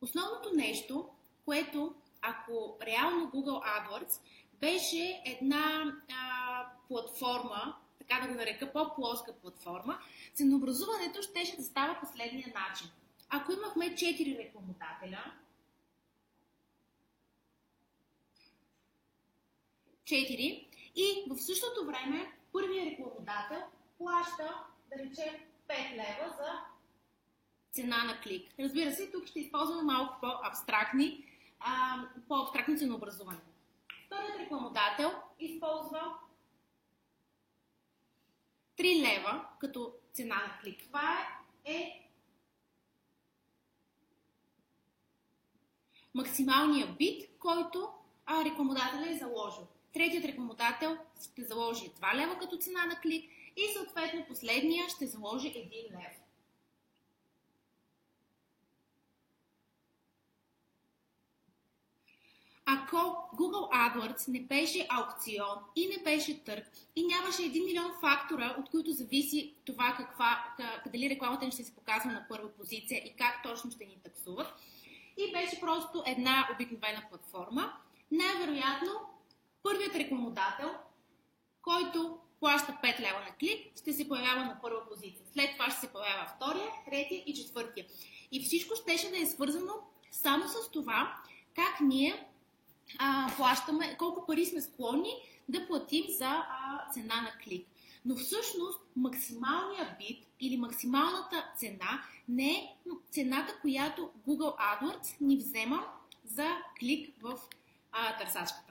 Основното нещо, което ако реално Google AdWords беше една а, платформа, така да го нарека по-плоска платформа, ценообразуването ще да става последния начин. Ако имахме 4 рекламодателя, 4, и в същото време първият рекламодател плаща, да речем, 5 лева за цена на клик. Разбира се, тук ще използваме малко по-абстрактни, по-абстрактни ценообразуване. Вторият рекламодател използва 3 лева като цена на клик. Това е максималния бит, който рекламодателя е заложил. Третият рекламодател ще заложи 2 лева като цена на клик и съответно последния ще заложи 1 лев. Ако Google AdWords не беше аукцион и не беше търг и нямаше 1 милион фактора, от които зависи това каква, дали рекламата ни ще се показва на първа позиция и как точно ще ни таксуват, и беше просто една обикновена платформа, най-вероятно първият рекламодател, който плаща 5 лева на клик, ще се появява на първа позиция. След това ще се появява втория, третия и четвъртия. И всичко щеше да е свързано само с това, как ние а, плащаме, колко пари сме склонни да платим за а, цена на клик. Но всъщност максималният бит или максималната цена не е цената, която Google AdWords ни взема за клик в а, търсачката.